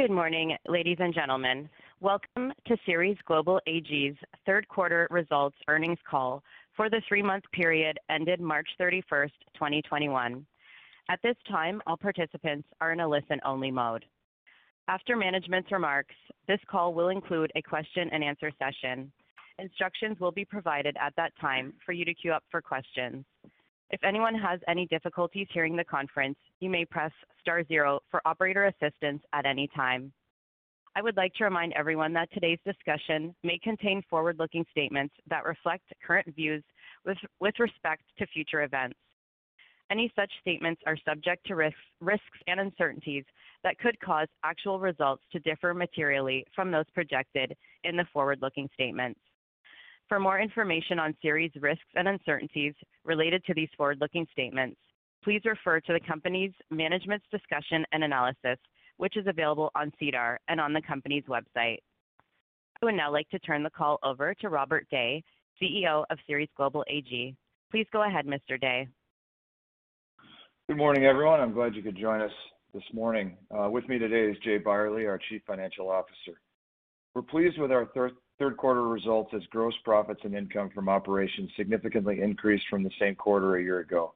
Good morning, ladies and gentlemen. Welcome to Ceres Global AG's third quarter results earnings call for the three-month period ended March 31st, 2021. At this time, all participants are in a listen-only mode. After management's remarks, this call will include a question and answer session. Instructions will be provided at that time for you to queue up for questions. If anyone has any difficulties hearing the conference, you may press star zero for operator assistance at any time. I would like to remind everyone that today's discussion may contain forward-looking statements that reflect current views with respect to future events. Any such statements are subject to risks and uncertainties that could cause actual results to differ materially from those projected in the forward-looking statements. For more information on Ceres risks and uncertainties related to these forward-looking statements, please refer to the company's management's discussion and analysis, which is available on SEDAR and on the company's website. I would now like to turn the call over to Robert Day, CEO of Ceres Global AG. Please go ahead, Mr. Day. Good morning, everyone. I'm glad you could join us this morning. Uh, with me today is Jay Byerly, our Chief Financial Officer. We're pleased with our third quarter results as gross profits and income from operations significantly increased from the same quarter a year ago.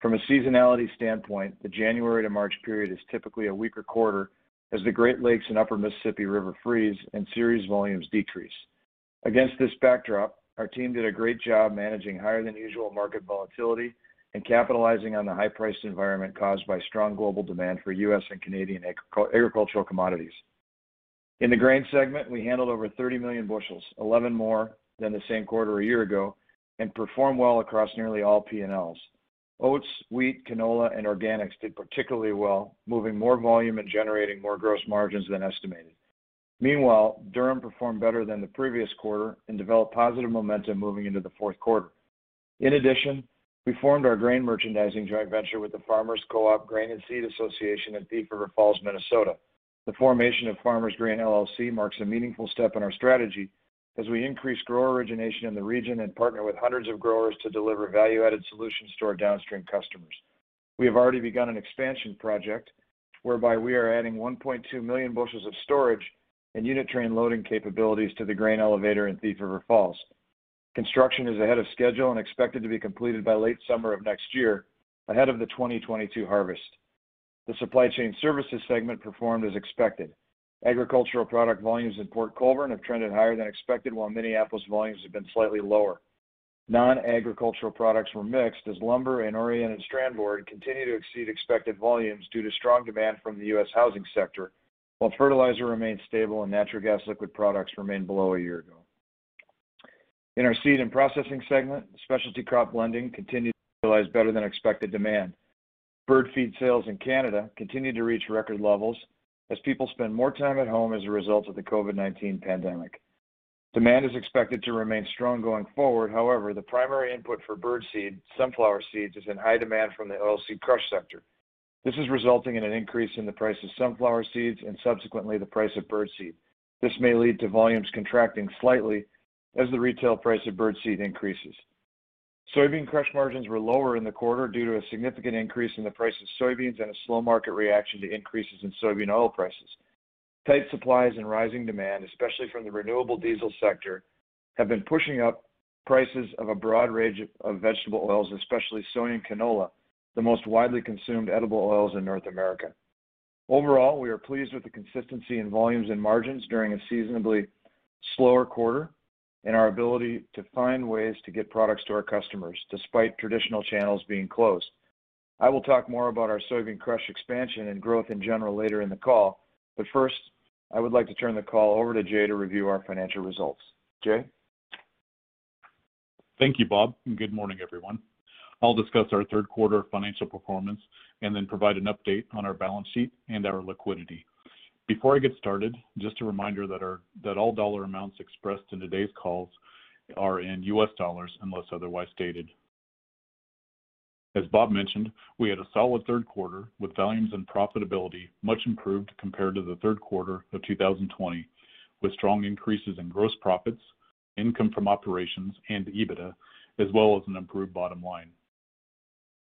From a seasonality standpoint, the January to March period is typically a weaker quarter as the Great Lakes and Upper Mississippi River freeze and Ceres volumes decrease. Against this backdrop, our team did a great job managing higher than usual market volatility and capitalizing on the high-priced environment caused by strong global demand for U.S. and Canadian agricultural commodities. In the grain segment, we handled over 30 million bushels, 11 more than the same quarter a year ago, and performed well across nearly all P&Ls. Oats, wheat, canola, and organics did particularly well, moving more volume and generating more gross margins than estimated. Meanwhile, durum performed better than the previous quarter and developed positive momentum moving into the fourth quarter. In addition, we formed our grain merchandising joint venture with the Farmers Co-op Grain and Seed Association in Thief River Falls, Minnesota. The formation of Farmers Grain LLC marks a meaningful step in our strategy as we increase grower origination in the region and partner with hundreds of growers to deliver value-added solutions to our downstream customers. We have already begun an expansion project whereby we are adding 1.2 million bushels of storage and unit train loading capabilities to the grain elevator in Thief River Falls. Construction is ahead of schedule and expected to be completed by late summer of next year, ahead of the 2022 harvest. The supply chain services segment performed as expected. Agricultural product volumes in Port Colborne have trended higher than expected, while Minneapolis volumes have been slightly lower. Non-agricultural products were mixed as lumber and oriented strand board continue to exceed expected volumes due to strong demand from the U.S. housing sector, while fertilizer remains stable and natural gas liquid products remain below a year ago. In our seed and processing segment, specialty crop blending continued to realize better than expected demand. Bird feed sales in Canada continued to reach record levels as people spend more time at home as a result of the COVID-19 pandemic. Demand is expected to remain strong going forward. However, the primary input for bird seed, sunflower seeds, is in high demand from the oilseed crush sector. This is resulting in an increase in the price of sunflower seeds and subsequently the price of bird seed. This may lead to volumes contracting slightly as the retail price of bird seed increases. Soybean crush margins were lower in the quarter due to a significant increase in the price of soybeans and a slow market reaction to increases in soybean oil prices. Tight supplies and rising demand, especially from the renewable diesel sector, have been pushing up prices of a broad range of vegetable oils, especially soy and canola, the most widely consumed edible oils in North America. Overall, we are pleased with the consistency in volumes and margins during a seasonably slower quarter and our ability to find ways to get products to our customers despite traditional channels being closed. I will talk more about our soybean crush expansion and growth in general later in the call, but first, I would like to turn the call over to Jay to review our financial results. Jay? Thank you, Bob, and good morning, everyone. I'll discuss our third quarter financial performance and then provide an update on our balance sheet and our liquidity. Before I get started, just a reminder that all dollar amounts expressed in today's calls are in US dollars unless otherwise stated. As Bob mentioned, we had a solid third quarter with volumes and profitability much improved compared to the third quarter of 2020, with strong increases in gross profits, income from operations, and EBITDA, as well as an improved bottom line.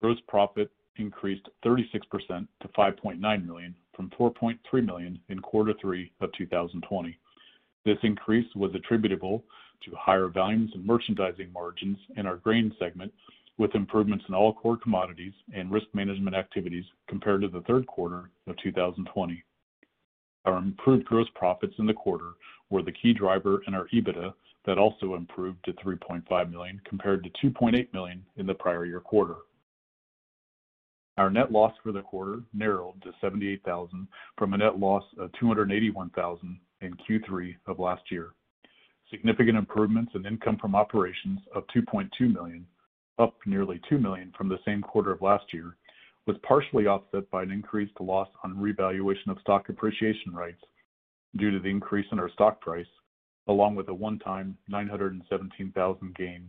Gross profit increased 36% to $5.9 million from 4.3 million in quarter three of 2020. This increase was attributable to higher volumes and merchandising margins in our grain segment, with improvements in all core commodities and risk management activities compared to the third quarter of 2020. Our improved gross profits in the quarter were the key driver in our EBITDA that also improved to 3.5 million compared to 2.8 million in the prior year quarter. Our net loss for the quarter narrowed to 78,000 from a net loss of 281,000 in Q3 of last year. Significant improvements in income from operations of 2.2 million, up nearly 2 million from the same quarter of last year, was partially offset by an increased loss on revaluation of stock appreciation rights due to the increase in our stock price, along with a one-time 917,000 gain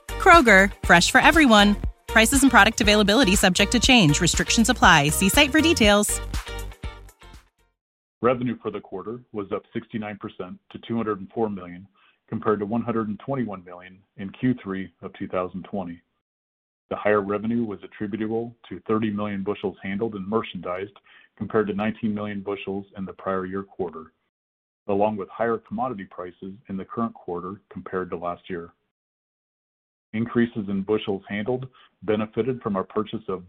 Kroger, fresh for everyone. Prices and product availability subject to change. Restrictions apply. See site for details. Revenue for the quarter was up 69% to 204 million, compared to 121 million in Q3 of 2020. The higher revenue was attributable to 30 million bushels handled and merchandised, compared to 19 million bushels in the prior year quarter, along with higher commodity prices in the current quarter compared to last year. Increases in bushels handled benefited from our purchase of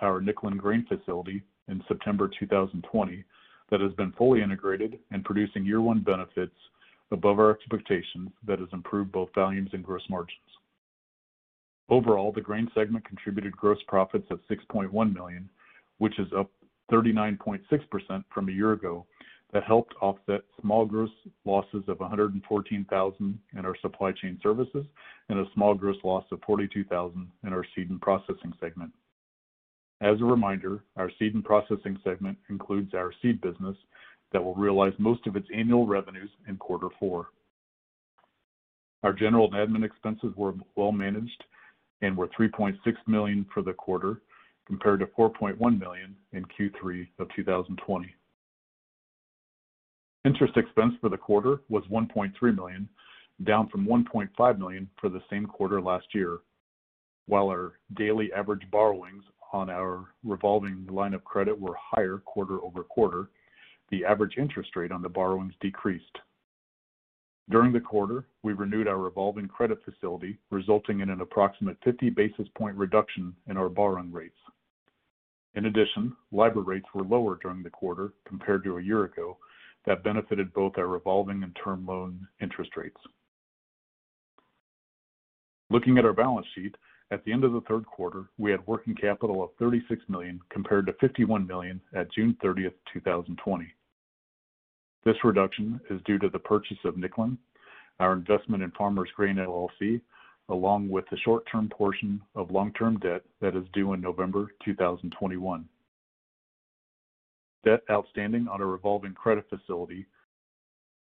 our Nicklin grain facility in September 2020 that has been fully integrated and producing year one benefits above our expectations that has improved both volumes and gross margins. Overall, the grain segment contributed gross profits of 6.1 million, which is up 39.6% from a year ago. That helped offset small gross losses of 114,000 in our supply chain services and a small gross loss of 42,000 in our seed and processing segment. As a reminder, our seed and processing segment includes our seed business that will realize most of its annual revenues in quarter four. Our general and admin expenses were well managed and were 3.6 million for the quarter, compared to 4.1 million in Q3 of 2020. Interest expense for the quarter was 1.3 million, down from 1.5 million for the same quarter last year. While our daily average borrowings on our revolving line of credit were higher quarter-over-quarter, the average interest rate on the borrowings decreased. During the quarter, we renewed our revolving credit facility, resulting in an approximate 50 basis point reduction in our borrowing rates. In addition, LIBOR rates were lower during the quarter compared to a year ago. That benefited both our revolving and term loan interest rates. Looking at our balance sheet, at the end of the third quarter, we had working capital of 36 million compared to 51 million at June 30th, 2020. This reduction is due to the purchase of Nicklin, our investment in Farmers Grain LLC, along with the short-term portion of long-term debt that is due in November 2021. Debt outstanding on a revolving credit facility,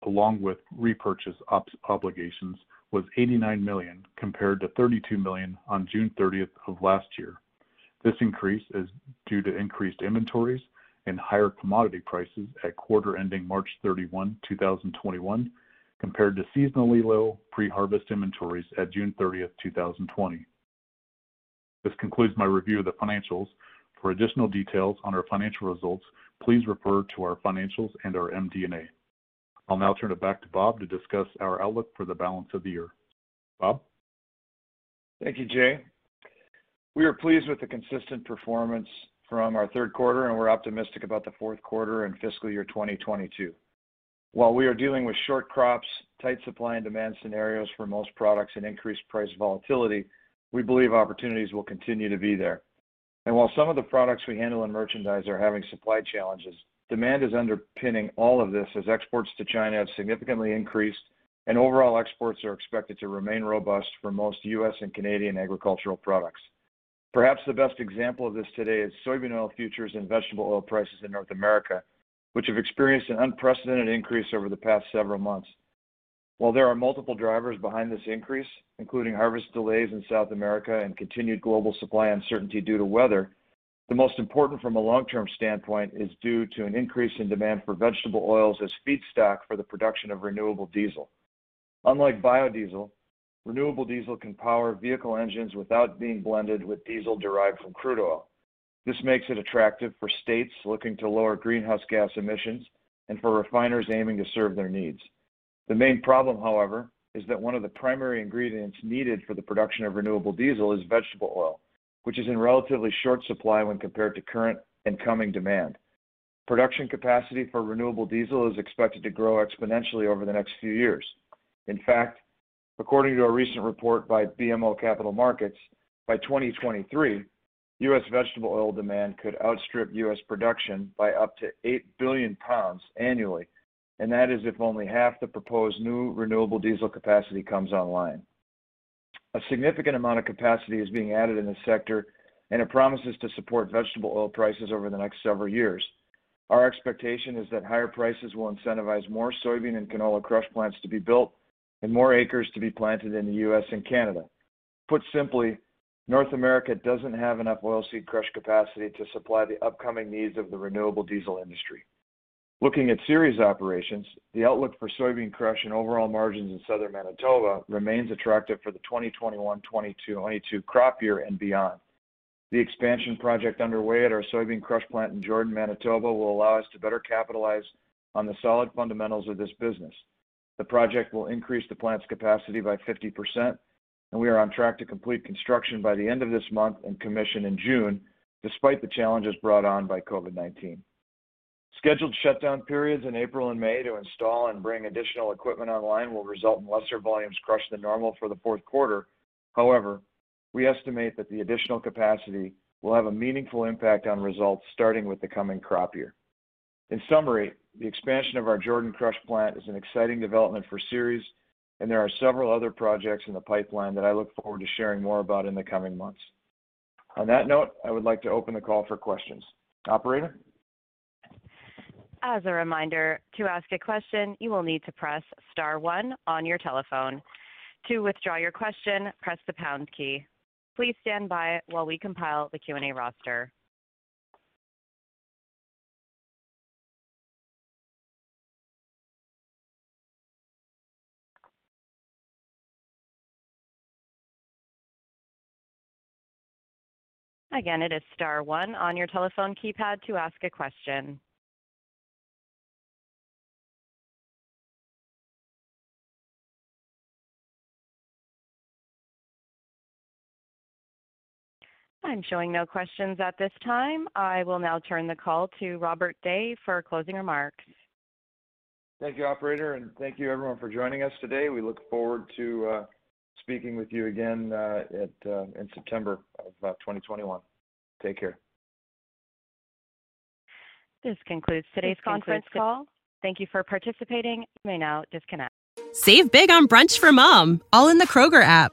along with repurchase obligations, was 89 million compared to 32 million on June 30th of last year. This increase is due to increased inventories and higher commodity prices at quarter ending March 31, 2021, compared to seasonally low pre-harvest inventories at June 30th, 2020. This concludes my review of the financials. For additional details on our financial results, please refer to our financials and our MD&A. I'll now turn it back to Bob to discuss our outlook for the balance of the year. Bob? Thank you, Jay. We are pleased with the consistent performance from our third quarter, and we're optimistic about the fourth quarter and fiscal year 2022. While we are dealing with short crops, tight supply and demand scenarios for most products, and increased price volatility, we believe opportunities will continue to be there. And while some of the products we handle and merchandise are having supply challenges, demand is underpinning all of this as exports to China have significantly increased and overall exports are expected to remain robust for most U.S. and Canadian agricultural products. Perhaps the best example of this today is soybean oil futures and vegetable oil prices in North America, which have experienced an unprecedented increase over the past several months. While there are multiple drivers behind this increase, including harvest delays in South America and continued global supply uncertainty due to weather, the most important from a long-term standpoint is due to an increase in demand for vegetable oils as feedstock for the production of renewable diesel. Unlike biodiesel, renewable diesel can power vehicle engines without being blended with diesel derived from crude oil. This makes it attractive for states looking to lower greenhouse gas emissions and for refiners aiming to serve their needs. The main problem, however, is that one of the primary ingredients needed for the production of renewable diesel is vegetable oil, which is in relatively short supply when compared to current and coming demand. Production capacity for renewable diesel is expected to grow exponentially over the next few years. In fact, according to a recent report by BMO Capital Markets, by 2023, U.S. vegetable oil demand could outstrip U.S. production by up to 8 billion pounds annually, and that is if only half the proposed new renewable diesel capacity comes online. A significant amount of capacity is being added in this sector, and it promises to support vegetable oil prices over the next several years. Our expectation is that higher prices will incentivize more soybean and canola crush plants to be built and more acres to be planted in the U.S. and Canada. Put simply, North America doesn't have enough oilseed crush capacity to supply the upcoming needs of the renewable diesel industry. Looking at Ceres operations, the outlook for soybean crush and overall margins in southern Manitoba remains attractive for the 2021-2022 crop year and beyond. The expansion project underway at our soybean crush plant in Jordan, Manitoba, will allow us to better capitalize on the solid fundamentals of this business. The project will increase the plant's capacity by 50%, and we are on track to complete construction by the end of this month and commission in June, despite the challenges brought on by COVID-19. Scheduled shutdown periods in April and May to install and bring additional equipment online will result in lesser volumes crushed than normal for the fourth quarter. However, we estimate that the additional capacity will have a meaningful impact on results starting with the coming crop year. In summary, the expansion of our Jordan crush plant is an exciting development for Ceres, and there are several other projects in the pipeline that I look forward to sharing more about in the coming months. On that note, I would like to open the call for questions. Operator? As a reminder, to ask a question, you will need to press star one on your telephone. To withdraw your question, press the pound key. Please stand by while we compile the Q&A roster. Again, it is star one on your telephone keypad to ask a question. I'm showing no questions at this time. I will now turn the call to Robert Day for closing remarks. Thank you, operator, and thank you everyone for joining us today. We look forward to uh, speaking with you again uh, uh, in September of 2021. Take care. This concludes today's conference call. Thank you for participating. You may now disconnect. Save big on brunch for mom, all in the Kroger app.